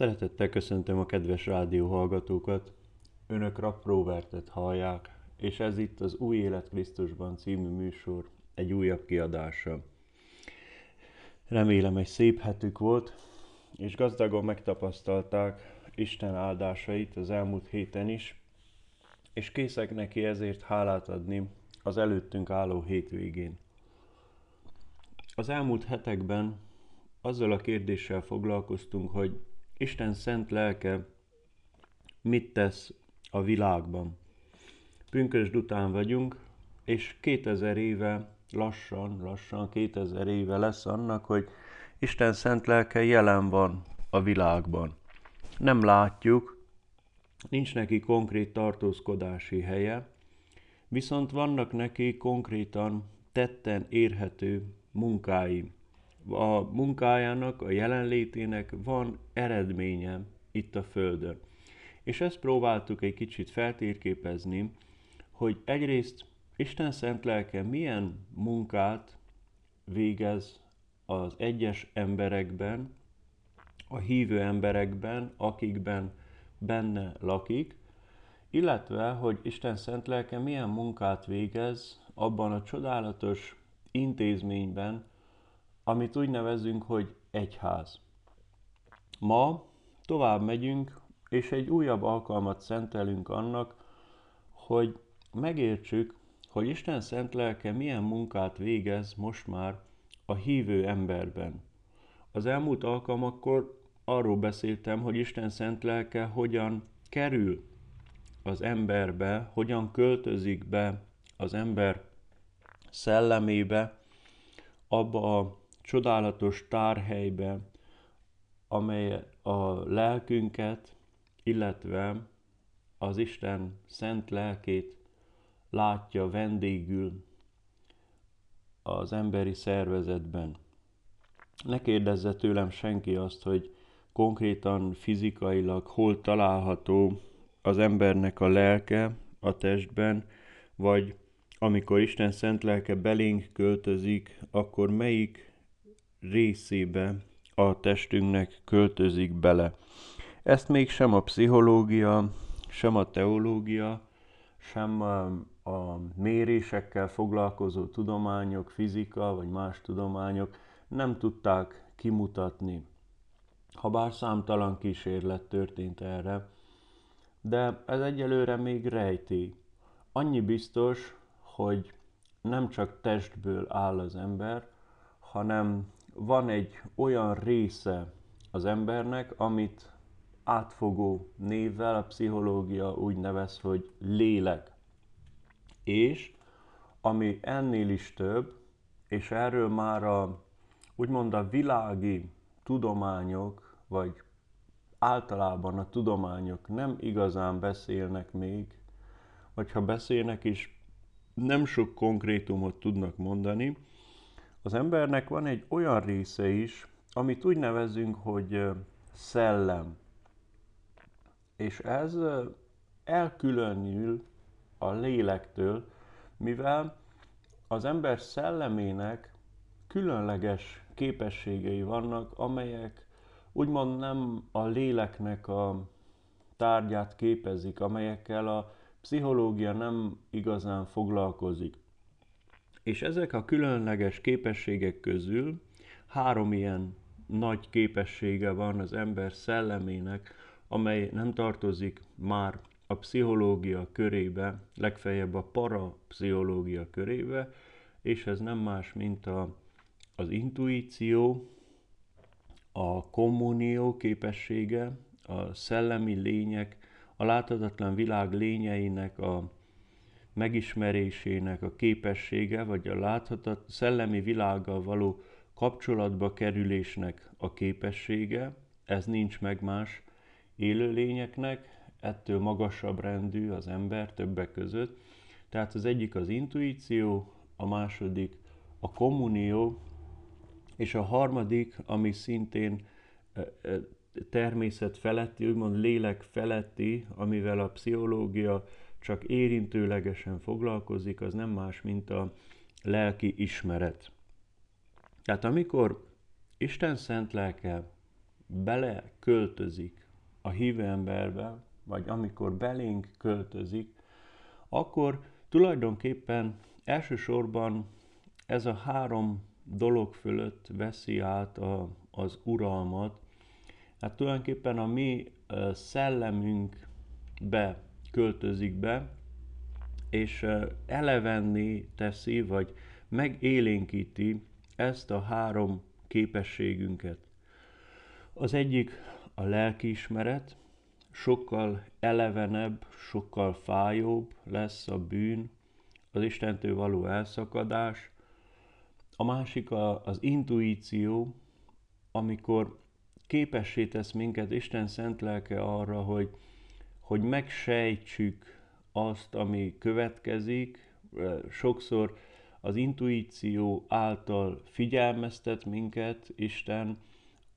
Szeretettel köszöntöm a kedves rádió hallgatókat. Önök Rapp Robertet hallják, és ez itt az Új Élet Krisztusban című műsor egy újabb kiadása. Remélem egy szép hetük volt, és gazdagon megtapasztalták Isten áldásait az elmúlt héten is, és készek neki ezért hálát adni az előttünk álló hétvégén. Az elmúlt hetekben azzal a kérdéssel foglalkoztunk, hogy Isten szent lelke mit tesz a világban. Pünkösd után vagyunk, és 2000 éve, lassan, lassan 2000 éve lesz annak, hogy Isten szent lelke jelen van a világban. Nem látjuk, nincs neki konkrét tartózkodási helye, viszont vannak neki konkrétan tetten érhető munkái. A munkájának, a jelenlétének van eredménye itt a Földön. És ezt próbáltuk egy kicsit feltérképezni, hogy egyrészt Isten szent lelke milyen munkát végez az egyes emberekben, a hívő emberekben, akikben benne lakik, illetve, hogy Isten szent lelke milyen munkát végez abban a csodálatos intézményben, amit úgy nevezünk, hogy egyház. Ma tovább megyünk, és egy újabb alkalmat szentelünk annak, hogy megértsük, hogy Isten szent lelke milyen munkát végez most már a hívő emberben. Az elmúlt alkalmakkor arról beszéltem, hogy Isten szent lelke hogyan kerül az emberbe, hogyan költözik be az ember szellemébe, abba a csodálatos tárhelybe, amely a lelkünket, illetve az Isten szent lelkét látja vendégül az emberi szervezetben. Ne kérdezze tőlem senki azt, hogy konkrétan fizikailag hol található az embernek a lelke a testben, vagy amikor Isten szent lelke belénk költözik, akkor melyik részébe a testünknek költözik bele. Ezt még sem a pszichológia, sem a teológia, sem a, mérésekkel foglalkozó tudományok, fizika vagy más tudományok nem tudták kimutatni. Habár számtalan kísérlet történt erre, de ez egyelőre még rejti. Annyi biztos, hogy nem csak testből áll az ember, hanem van egy olyan része az embernek, amit átfogó névvel a pszichológia úgy nevez, hogy lélek. És ami ennél is több, és erről már a úgymond a világi tudományok, vagy általában a tudományok nem igazán beszélnek még, vagy ha beszélnek is, nem sok konkrétumot tudnak mondani. Az embernek van egy olyan része is, amit úgy nevezünk, hogy szellem. És ez elkülönül a lélektől, mivel az ember szellemének különleges képességei vannak, amelyek úgymond nem a léleknek a tárgyát képezik, amelyekkel a pszichológia nem igazán foglalkozik. És ezek a különleges képességek közül három ilyen nagy képessége van az ember szellemének, amely nem tartozik már a pszichológia körébe, legfeljebb a parapszichológia körébe, és ez nem más, mint a, az intuíció, a kommunió képessége, a szellemi lények, a láthatatlan világ lényeinek a megismerésének a képessége, vagy a láthatat szellemi világgal való kapcsolatba kerülésnek a képessége, ez nincs meg más élőlényeknek, ettől magasabb rendű az ember többek között. Tehát az egyik az intuíció, a második a kommunió, és a harmadik, ami szintén természet feletti, úgymond lélek feletti, amivel a pszichológia csak érintőlegesen foglalkozik, az nem más, mint a lelki ismeret. Tehát amikor Isten szent lelke bele költözik a hívő emberbe, vagy amikor belénk költözik, akkor tulajdonképpen elsősorban ez a három dolog fölött veszi át a, az uralmat. Hát tulajdonképpen a mi szellemünkbe költözik be, és elevenni teszi, vagy megélénkíti ezt a három képességünket. Az egyik a lelkiismeret, sokkal elevenebb, sokkal fájóbb lesz a bűn, az Istentől való elszakadás. A másik a, az intuíció, amikor képessé tesz minket Isten szent lelke arra, hogy, hogy megsejtsük azt, ami következik. Sokszor az intuíció által figyelmeztet minket Isten,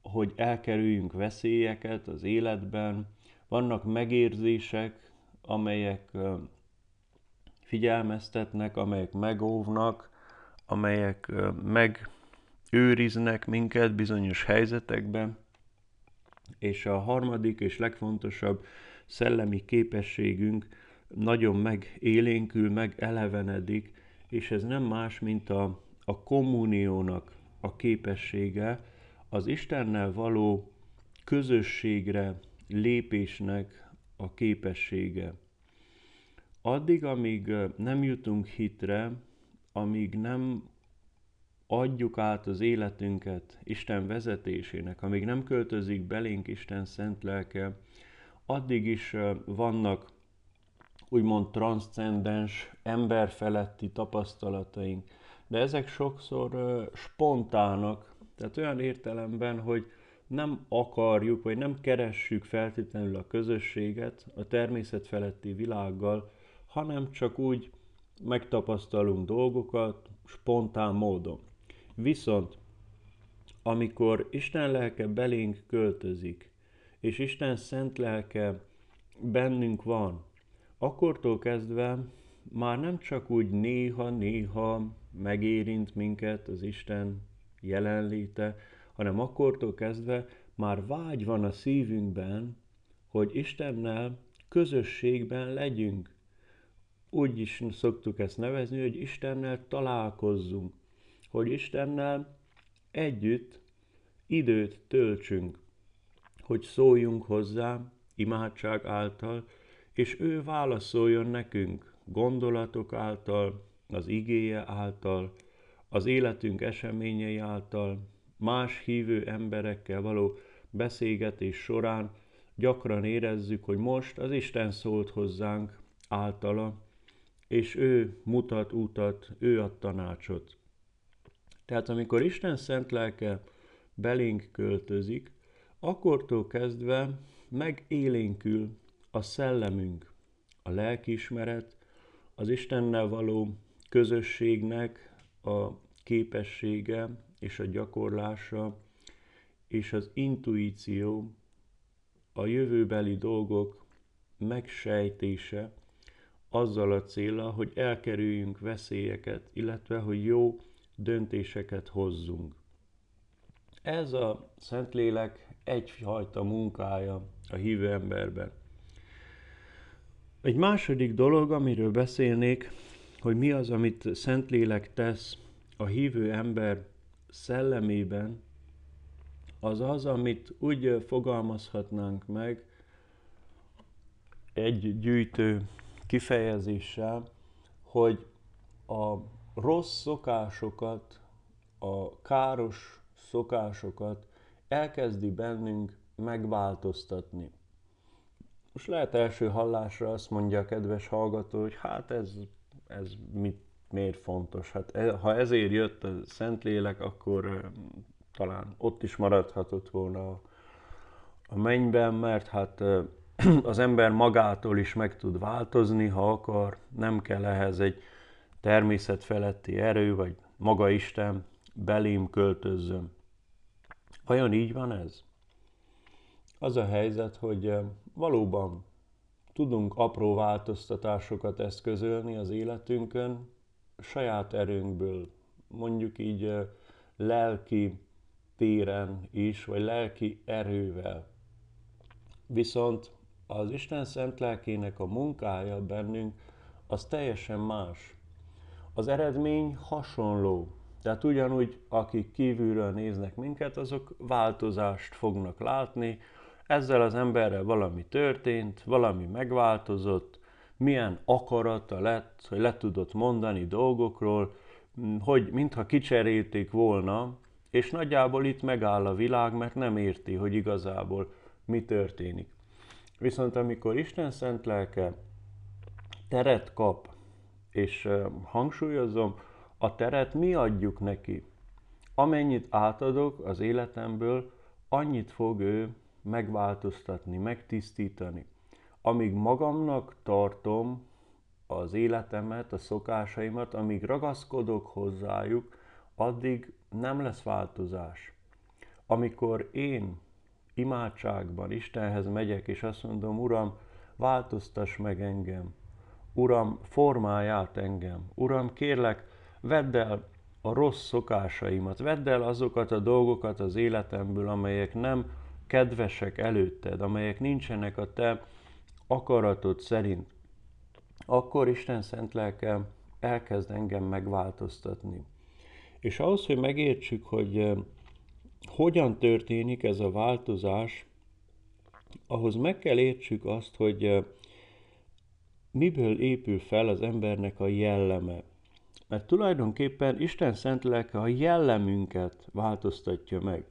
hogy elkerüljünk veszélyeket az életben. Vannak megérzések, amelyek figyelmeztetnek, amelyek megóvnak, amelyek megőriznek minket bizonyos helyzetekben. És a harmadik és legfontosabb szellemi képességünk nagyon megélénkül, megelevenedik, és ez nem más, mint a, a kommuniónak a képessége, az Istennel való közösségre lépésnek a képessége. Addig, amíg nem jutunk hitre, amíg nem adjuk át az életünket Isten vezetésének, amíg nem költözik belénk Isten szent lelke, addig is vannak úgymond transzcendens, emberfeletti tapasztalataink. De ezek sokszor spontának, tehát olyan értelemben, hogy nem akarjuk, vagy nem keressük feltétlenül a közösséget a természet feletti világgal, hanem csak úgy megtapasztalunk dolgokat spontán módon. Viszont amikor Isten lelke belénk költözik, és Isten szent lelke bennünk van, akkortól kezdve már nem csak úgy néha-néha megérint minket az Isten jelenléte, hanem akkortól kezdve már vágy van a szívünkben, hogy Istennel közösségben legyünk. Úgy is szoktuk ezt nevezni, hogy Istennel találkozzunk, hogy Istennel együtt időt töltsünk, hogy szóljunk hozzá imádság által, és ő válaszoljon nekünk gondolatok által, az igéje által, az életünk eseményei által, más hívő emberekkel való beszélgetés során gyakran érezzük, hogy most az Isten szólt hozzánk általa, és ő mutat utat, ő ad tanácsot. Tehát amikor Isten szent lelke belénk költözik, akkortól kezdve megélénkül a szellemünk, a lelkiismeret, az Istennel való közösségnek a képessége és a gyakorlása, és az intuíció, a jövőbeli dolgok megsejtése, azzal a célra, hogy elkerüljünk veszélyeket, illetve hogy jó döntéseket hozzunk. Ez a Szentlélek egyfajta munkája a hívő emberben. Egy második dolog, amiről beszélnék, hogy mi az, amit Szentlélek tesz a hívő ember szellemében, az az, amit úgy fogalmazhatnánk meg egy gyűjtő kifejezéssel, hogy a rossz szokásokat, a káros szokásokat elkezdi bennünk megváltoztatni. Most lehet első hallásra azt mondja a kedves hallgató, hogy hát ez, ez mit, miért fontos. Hát e, ha ezért jött a Szentlélek, akkor talán ott is maradhatott volna a mennyben, mert hát az ember magától is meg tud változni, ha akar, nem kell ehhez egy természet feletti erő, vagy maga Isten belém költözzön. Vajon így van ez? Az a helyzet, hogy valóban tudunk apró változtatásokat eszközölni az életünkön, saját erőnkből, mondjuk így lelki téren is, vagy lelki erővel. Viszont az Isten szent lelkének a munkája bennünk az teljesen más. Az eredmény hasonló. Tehát ugyanúgy, akik kívülről néznek minket, azok változást fognak látni, ezzel az emberrel valami történt, valami megváltozott, milyen akarata lett, hogy le tudott mondani dolgokról, hogy mintha kicserélték volna, és nagyjából itt megáll a világ, mert nem érti, hogy igazából mi történik. Viszont amikor Isten szent lelke teret kap, és hangsúlyozom, a teret mi adjuk neki. Amennyit átadok az életemből, annyit fog ő megváltoztatni, megtisztítani. Amíg magamnak tartom az életemet, a szokásaimat, amíg ragaszkodok hozzájuk, addig nem lesz változás. Amikor én imádságban Istenhez megyek, és azt mondom, Uram, változtass meg engem, Uram, formálj át engem, Uram, kérlek, vedd el a rossz szokásaimat, vedd el azokat a dolgokat az életemből, amelyek nem kedvesek előtted, amelyek nincsenek a te akaratod szerint, akkor Isten szent lelke elkezd engem megváltoztatni. És ahhoz, hogy megértsük, hogy eh, hogyan történik ez a változás, ahhoz meg kell értsük azt, hogy eh, miből épül fel az embernek a jelleme. Mert tulajdonképpen Isten szent lelke a jellemünket változtatja meg.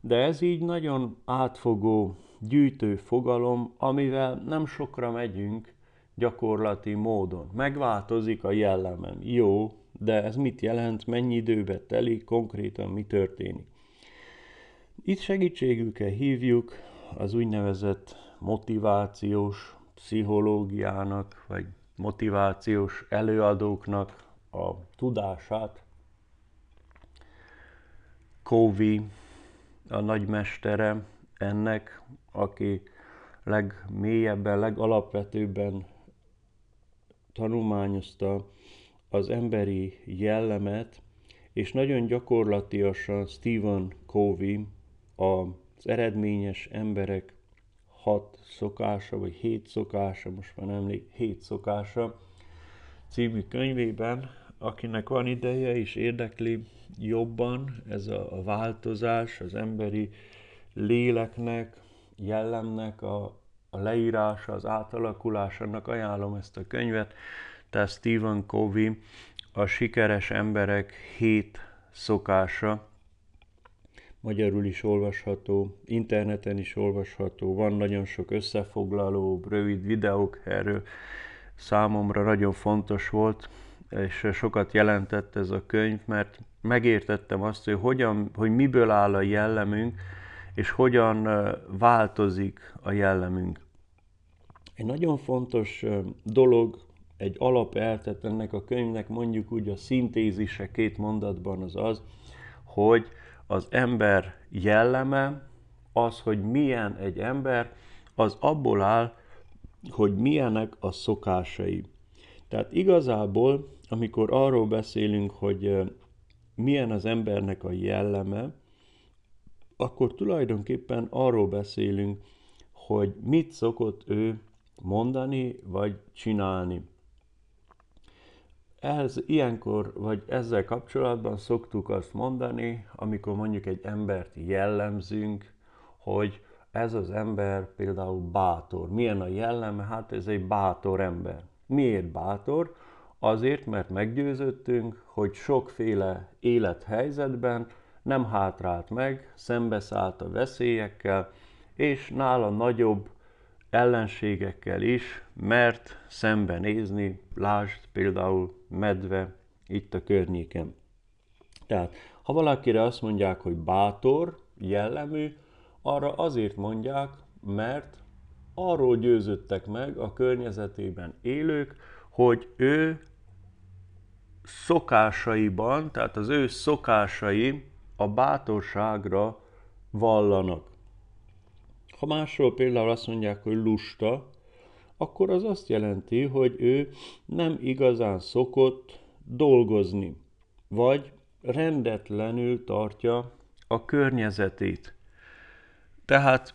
De ez így nagyon átfogó, gyűjtő fogalom, amivel nem sokra megyünk gyakorlati módon. Megváltozik a jellemem. Jó, de ez mit jelent, mennyi időbe telik, konkrétan mi történik. Itt segítségükkel hívjuk az úgynevezett motivációs pszichológiának, vagy motivációs előadóknak a tudását. Covey a nagymestere ennek, aki legmélyebben, legalapvetőbben tanulmányozta az emberi jellemet, és nagyon gyakorlatiasan Stephen Covey az eredményes emberek hat szokása, vagy hét szokása, most már nem hét szokása című könyvében, akinek van ideje és érdekli jobban ez a, változás, az emberi léleknek, jellemnek a, a leírása, az átalakulás, annak ajánlom ezt a könyvet. Tehát Stephen Covey, a sikeres emberek hét szokása, magyarul is olvasható, interneten is olvasható, van nagyon sok összefoglaló, rövid videók erről. Számomra nagyon fontos volt, és sokat jelentett ez a könyv, mert megértettem azt, hogy, hogyan, hogy miből áll a jellemünk, és hogyan változik a jellemünk. Egy nagyon fontos dolog, egy alapeltet ennek a könyvnek, mondjuk úgy a szintézise két mondatban az az, hogy az ember jelleme, az, hogy milyen egy ember, az abból áll, hogy milyenek a szokásai. Tehát igazából, amikor arról beszélünk, hogy milyen az embernek a jelleme, akkor tulajdonképpen arról beszélünk, hogy mit szokott ő mondani vagy csinálni. Ehhez ilyenkor, vagy ezzel kapcsolatban szoktuk azt mondani, amikor mondjuk egy embert jellemzünk, hogy ez az ember például bátor. Milyen a jelleme? Hát ez egy bátor ember. Miért bátor? Azért, mert meggyőződtünk, hogy sokféle élethelyzetben nem hátrált meg, szembeszállt a veszélyekkel, és nála nagyobb ellenségekkel is mert szembenézni, lásd például medve itt a környéken. Tehát, ha valakire azt mondják, hogy bátor, jellemű, arra azért mondják, mert arról győződtek meg a környezetében élők, hogy ő szokásaiban, tehát az ő szokásai a bátorságra vallanak. Ha másról például azt mondják, hogy lusta, akkor az azt jelenti, hogy ő nem igazán szokott dolgozni, vagy rendetlenül tartja a környezetét. Tehát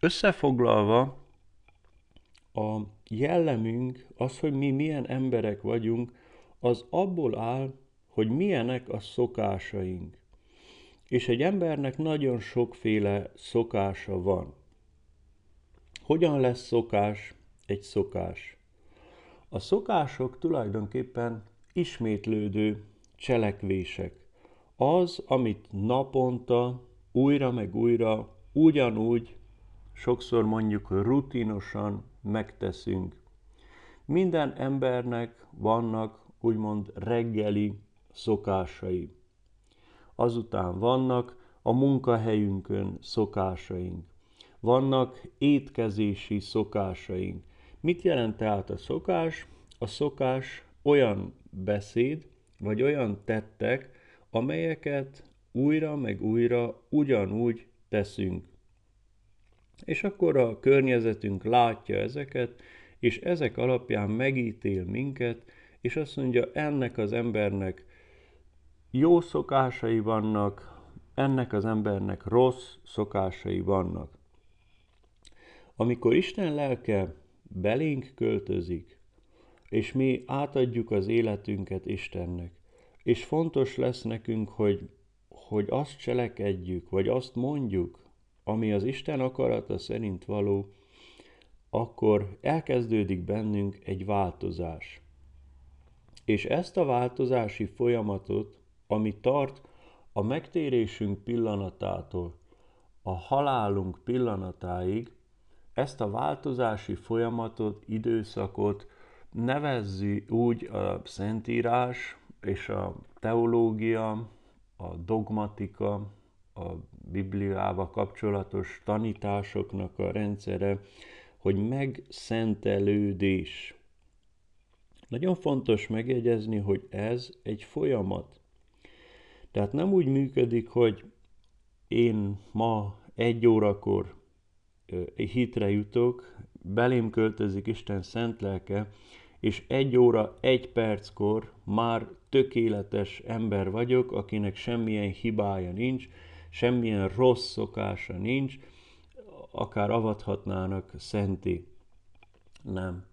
összefoglalva, a jellemünk, az, hogy mi milyen emberek vagyunk, az abból áll, hogy milyenek a szokásaink. És egy embernek nagyon sokféle szokása van. Hogyan lesz szokás egy szokás? A szokások tulajdonképpen ismétlődő cselekvések. Az, amit naponta újra meg újra ugyanúgy, sokszor mondjuk rutinosan megteszünk. Minden embernek vannak úgymond reggeli szokásai. Azután vannak a munkahelyünkön szokásaink. Vannak étkezési szokásaink. Mit jelent tehát a szokás? A szokás olyan beszéd, vagy olyan tettek, amelyeket újra meg újra ugyanúgy teszünk. És akkor a környezetünk látja ezeket, és ezek alapján megítél minket, és azt mondja, ennek az embernek jó szokásai vannak, ennek az embernek rossz szokásai vannak. Amikor Isten lelke belénk költözik, és mi átadjuk az életünket Istennek, és fontos lesz nekünk, hogy, hogy azt cselekedjük, vagy azt mondjuk, ami az Isten akarata szerint való, akkor elkezdődik bennünk egy változás. És ezt a változási folyamatot, ami tart a megtérésünk pillanatától a halálunk pillanatáig, ezt a változási folyamatot, időszakot nevezzi úgy a Szentírás és a teológia, a dogmatika, a Bibliával kapcsolatos tanításoknak a rendszere, hogy megszentelődés. Nagyon fontos megjegyezni, hogy ez egy folyamat. Tehát nem úgy működik, hogy én ma egy órakor hitre jutok, belém költözik Isten szent lelke, és egy óra, egy perckor már tökéletes ember vagyok, akinek semmilyen hibája nincs, semmilyen rossz szokása nincs, akár avathatnának szenti. Nem.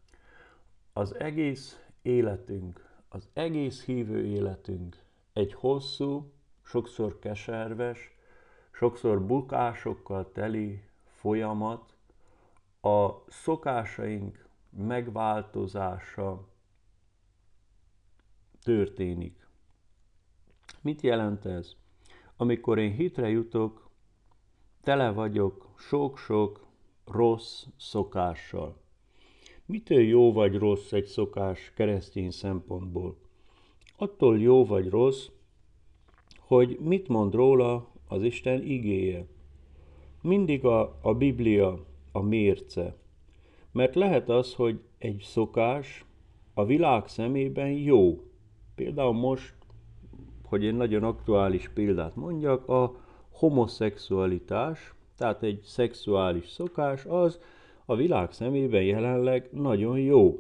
Az egész életünk, az egész hívő életünk egy hosszú, sokszor keserves, sokszor bukásokkal teli folyamat, a szokásaink megváltozása történik. Mit jelent ez? Amikor én hitre jutok, tele vagyok sok-sok rossz szokással. Mitől jó vagy rossz egy szokás keresztény szempontból? Attól jó vagy rossz, hogy mit mond róla az Isten igéje. Mindig a, a Biblia a mérce. Mert lehet az, hogy egy szokás a világ szemében jó. Például most, hogy egy nagyon aktuális példát mondjak, a homoszexualitás, tehát egy szexuális szokás, az a világ szemében jelenleg nagyon jó.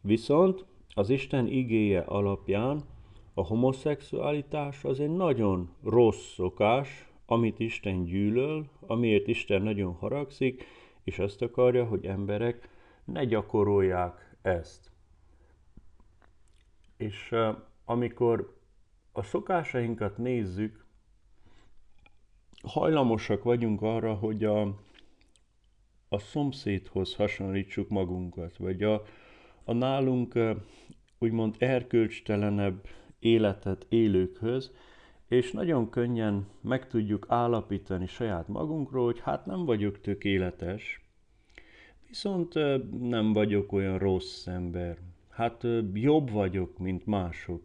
Viszont az Isten igéje alapján a homoszexualitás az egy nagyon rossz szokás, amit Isten gyűlöl, amiért Isten nagyon haragszik, és azt akarja, hogy emberek ne gyakorolják ezt. És amikor a szokásainkat nézzük, hajlamosak vagyunk arra, hogy a, a szomszédhoz hasonlítsuk magunkat, vagy a, a nálunk úgymond erkölcstelenebb életet élőkhöz, és nagyon könnyen meg tudjuk állapítani saját magunkról, hogy hát nem vagyok tökéletes, viszont nem vagyok olyan rossz ember. Hát jobb vagyok, mint mások.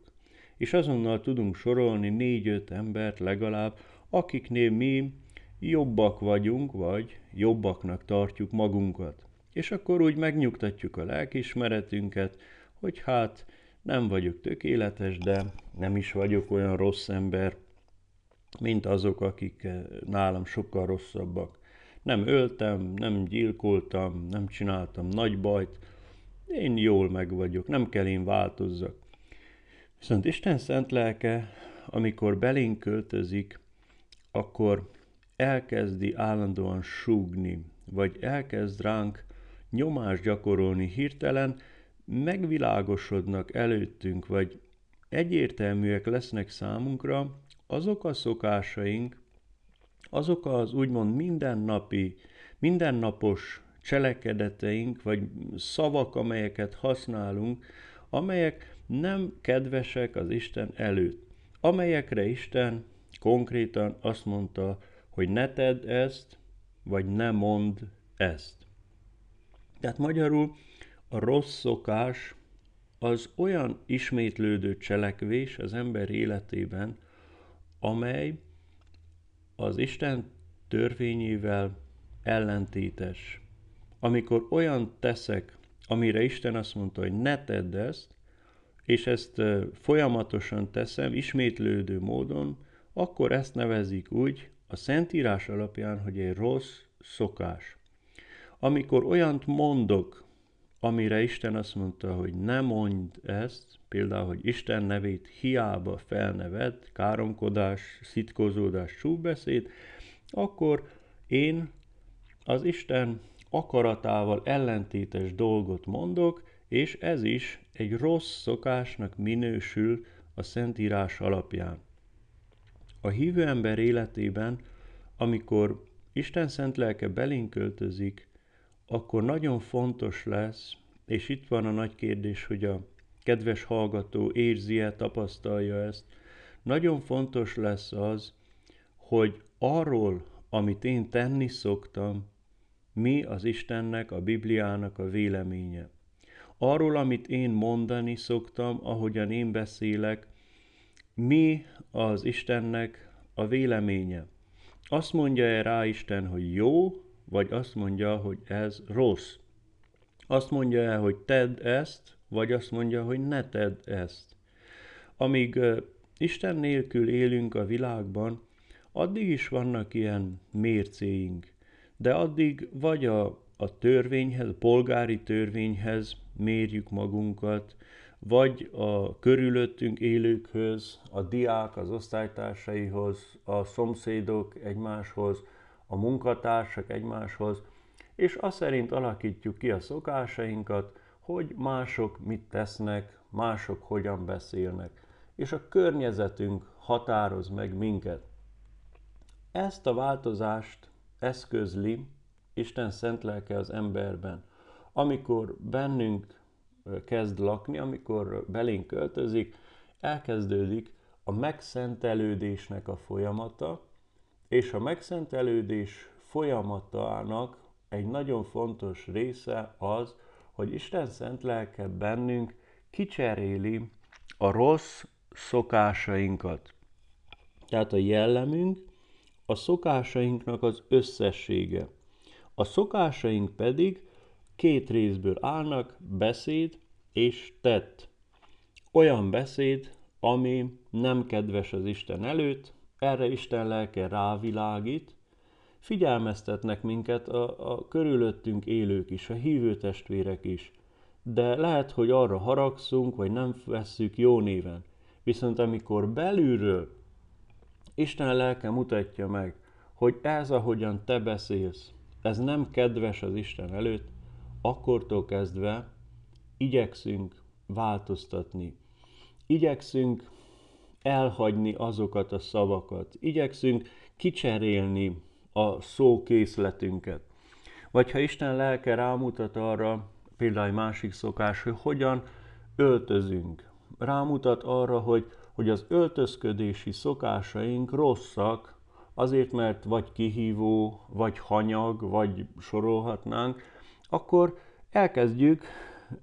És azonnal tudunk sorolni négy-öt embert legalább, akiknél mi jobbak vagyunk, vagy jobbaknak tartjuk magunkat. És akkor úgy megnyugtatjuk a lelkismeretünket, hogy hát nem vagyok tökéletes, de nem is vagyok olyan rossz ember, mint azok, akik eh, nálam sokkal rosszabbak. Nem öltem, nem gyilkoltam, nem csináltam nagy bajt, én jól meg vagyok, nem kell én változzak. Viszont Isten szent lelke, amikor belénk költözik, akkor elkezdi állandóan súgni, vagy elkezd ránk nyomást gyakorolni hirtelen, megvilágosodnak előttünk, vagy egyértelműek lesznek számunkra azok a szokásaink, azok az úgymond mindennapi, mindennapos cselekedeteink, vagy szavak, amelyeket használunk, amelyek nem kedvesek az Isten előtt, amelyekre Isten konkrétan azt mondta, hogy ne tedd ezt, vagy ne mondd ezt. Tehát magyarul rossz szokás az olyan ismétlődő cselekvés az ember életében, amely az Isten törvényével ellentétes. Amikor olyan teszek, amire Isten azt mondta, hogy ne tedd ezt, és ezt folyamatosan teszem, ismétlődő módon, akkor ezt nevezik úgy a Szentírás alapján, hogy egy rossz szokás. Amikor olyant mondok, amire Isten azt mondta, hogy ne mondd ezt, például, hogy Isten nevét hiába felneved, káromkodás, szitkozódás, csúbeszéd, akkor én az Isten akaratával ellentétes dolgot mondok, és ez is egy rossz szokásnak minősül a Szentírás alapján. A hívő ember életében, amikor Isten szent lelke belénk költözik, akkor nagyon fontos lesz, és itt van a nagy kérdés, hogy a kedves hallgató érzi-e, tapasztalja ezt, nagyon fontos lesz az, hogy arról, amit én tenni szoktam, mi az Istennek, a Bibliának a véleménye. Arról, amit én mondani szoktam, ahogyan én beszélek, mi az Istennek a véleménye. Azt mondja-e rá Isten, hogy jó, vagy azt mondja, hogy ez rossz. Azt mondja el, hogy tedd ezt, vagy azt mondja, hogy ne tedd ezt. Amíg Isten nélkül élünk a világban, addig is vannak ilyen mércéink, de addig vagy a, a törvényhez, a polgári törvényhez mérjük magunkat, vagy a körülöttünk élőkhöz, a diák az osztálytársaihoz, a szomszédok egymáshoz, a munkatársak egymáshoz, és azt szerint alakítjuk ki a szokásainkat, hogy mások mit tesznek, mások hogyan beszélnek, és a környezetünk határoz meg minket. Ezt a változást eszközli Isten szent lelke az emberben. Amikor bennünk kezd lakni, amikor belénk költözik, elkezdődik a megszentelődésnek a folyamata, és a megszentelődés folyamatának egy nagyon fontos része az, hogy Isten szent lelke bennünk kicseréli a rossz szokásainkat. Tehát a jellemünk a szokásainknak az összessége. A szokásaink pedig két részből állnak, beszéd és tett. Olyan beszéd, ami nem kedves az Isten előtt, erre Isten lelke rávilágít, figyelmeztetnek minket a, a körülöttünk élők is, a hívő testvérek is, de lehet, hogy arra haragszunk, vagy nem vesszük jó néven. Viszont amikor belülről Isten lelke mutatja meg, hogy ez, ahogyan te beszélsz, ez nem kedves az Isten előtt, akkortól kezdve igyekszünk változtatni. Igyekszünk elhagyni azokat a szavakat. Igyekszünk kicserélni a szókészletünket. Vagy ha Isten lelke rámutat arra, például egy másik szokás, hogy hogyan öltözünk. Rámutat arra, hogy, hogy az öltözködési szokásaink rosszak, azért, mert vagy kihívó, vagy hanyag, vagy sorolhatnánk, akkor elkezdjük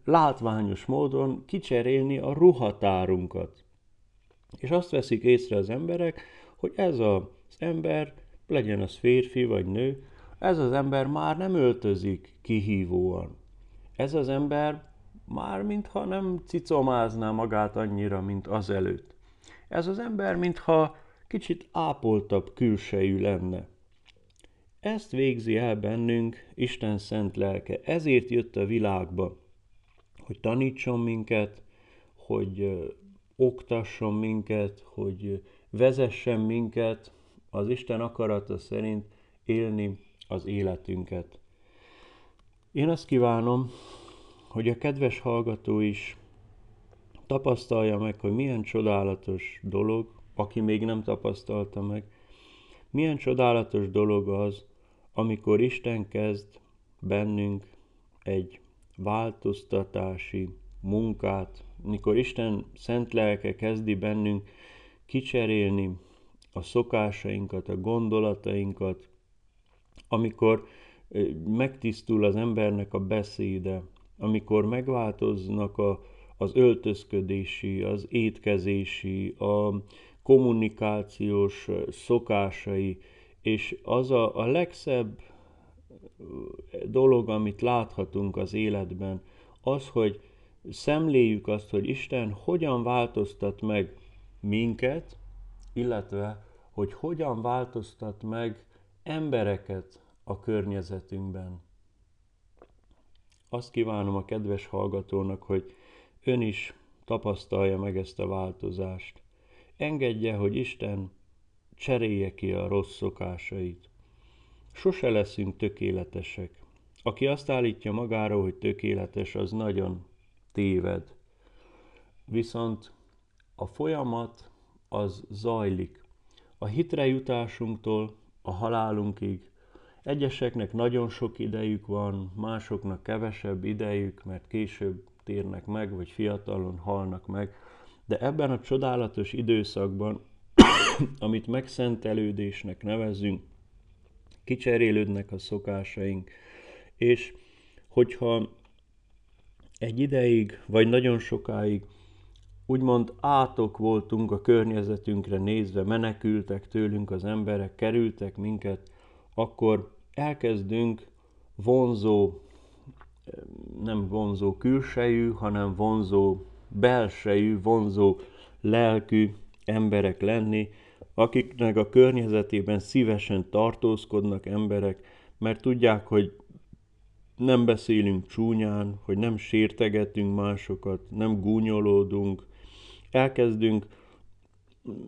látványos módon kicserélni a ruhatárunkat. És azt veszik észre az emberek, hogy ez az ember, legyen az férfi vagy nő, ez az ember már nem öltözik kihívóan. Ez az ember már mintha nem cicomázná magát annyira, mint azelőtt. Ez az ember mintha kicsit ápoltabb külsejű lenne. Ezt végzi el bennünk Isten szent lelke. Ezért jött a világba, hogy tanítson minket, hogy oktasson minket, hogy vezessen minket az Isten akarata szerint élni az életünket. Én azt kívánom, hogy a kedves hallgató is tapasztalja meg, hogy milyen csodálatos dolog, aki még nem tapasztalta meg, milyen csodálatos dolog az, amikor Isten kezd bennünk egy változtatási munkát, mikor Isten szent lelke kezdi bennünk kicserélni a szokásainkat, a gondolatainkat, amikor megtisztul az embernek a beszéde, amikor megváltoznak a, az öltözködési, az étkezési, a kommunikációs szokásai, és az a, a legszebb dolog, amit láthatunk az életben, az, hogy szemléljük azt, hogy Isten hogyan változtat meg minket, illetve hogy hogyan változtat meg embereket a környezetünkben. Azt kívánom a kedves hallgatónak, hogy ön is tapasztalja meg ezt a változást. Engedje, hogy Isten cserélje ki a rossz szokásait. Sose leszünk tökéletesek. Aki azt állítja magára, hogy tökéletes, az nagyon téved. Viszont a folyamat az zajlik. A hitre jutásunktól a halálunkig. Egyeseknek nagyon sok idejük van, másoknak kevesebb idejük, mert később térnek meg, vagy fiatalon halnak meg. De ebben a csodálatos időszakban, amit megszentelődésnek nevezünk, kicserélődnek a szokásaink, és hogyha egy ideig, vagy nagyon sokáig. Úgymond átok voltunk a környezetünkre nézve, menekültek tőlünk az emberek, kerültek minket, akkor elkezdünk vonzó, nem vonzó külsejű, hanem vonzó belsejű, vonzó lelkű emberek lenni, akiknek a környezetében szívesen tartózkodnak emberek, mert tudják, hogy nem beszélünk csúnyán, hogy nem sértegetünk másokat, nem gúnyolódunk, elkezdünk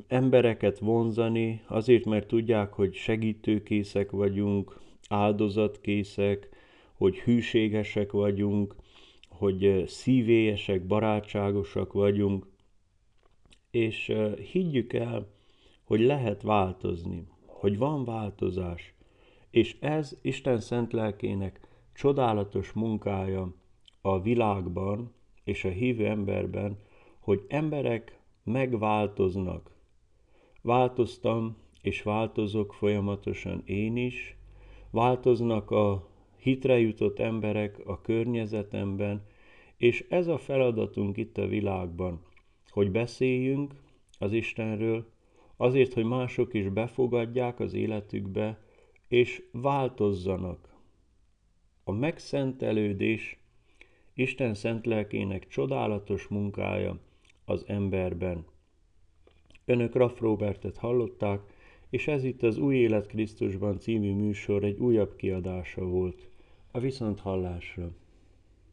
embereket vonzani, azért, mert tudják, hogy segítőkészek vagyunk, áldozatkészek, hogy hűségesek vagyunk, hogy szívélyesek, barátságosak vagyunk, és higgyük el, hogy lehet változni, hogy van változás, és ez Isten szent lelkének csodálatos munkája a világban és a hívő emberben, hogy emberek megváltoznak. Változtam és változok folyamatosan én is, változnak a hitre jutott emberek a környezetemben, és ez a feladatunk itt a világban, hogy beszéljünk az Istenről, azért, hogy mások is befogadják az életükbe, és változzanak. A megszentelődés Isten szent lelkének csodálatos munkája az emberben. Önök Raff Robertet hallották, és ez itt az Új Élet Krisztusban című műsor egy újabb kiadása volt. A viszont hallásra!